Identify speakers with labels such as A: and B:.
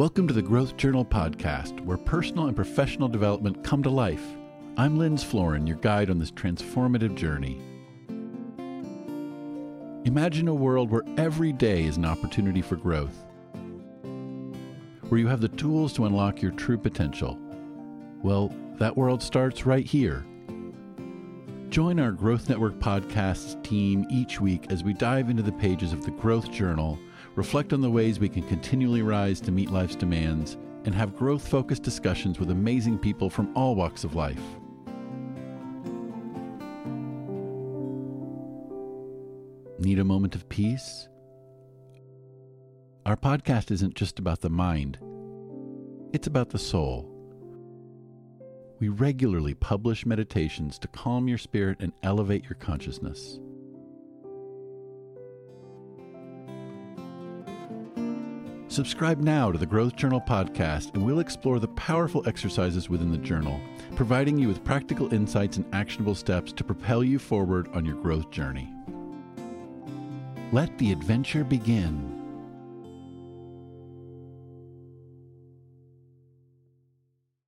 A: Welcome to the Growth Journal podcast, where personal and professional development come to life. I'm Lynz Floren, your guide on this transformative journey. Imagine a world where every day is an opportunity for growth, where you have the tools to unlock your true potential. Well, that world starts right here. Join our Growth Network podcasts team each week as we dive into the pages of the Growth Journal reflect on the ways we can continually rise to meet life's demands, and have growth focused discussions with amazing people from all walks of life. Need a moment of peace? Our podcast isn't just about the mind, it's about the soul. We regularly publish meditations to calm your spirit and elevate your consciousness. Subscribe now to the Growth Journal podcast, and we'll explore the powerful exercises within the journal, providing you with practical insights and actionable steps to propel you forward on your growth journey. Let the adventure begin.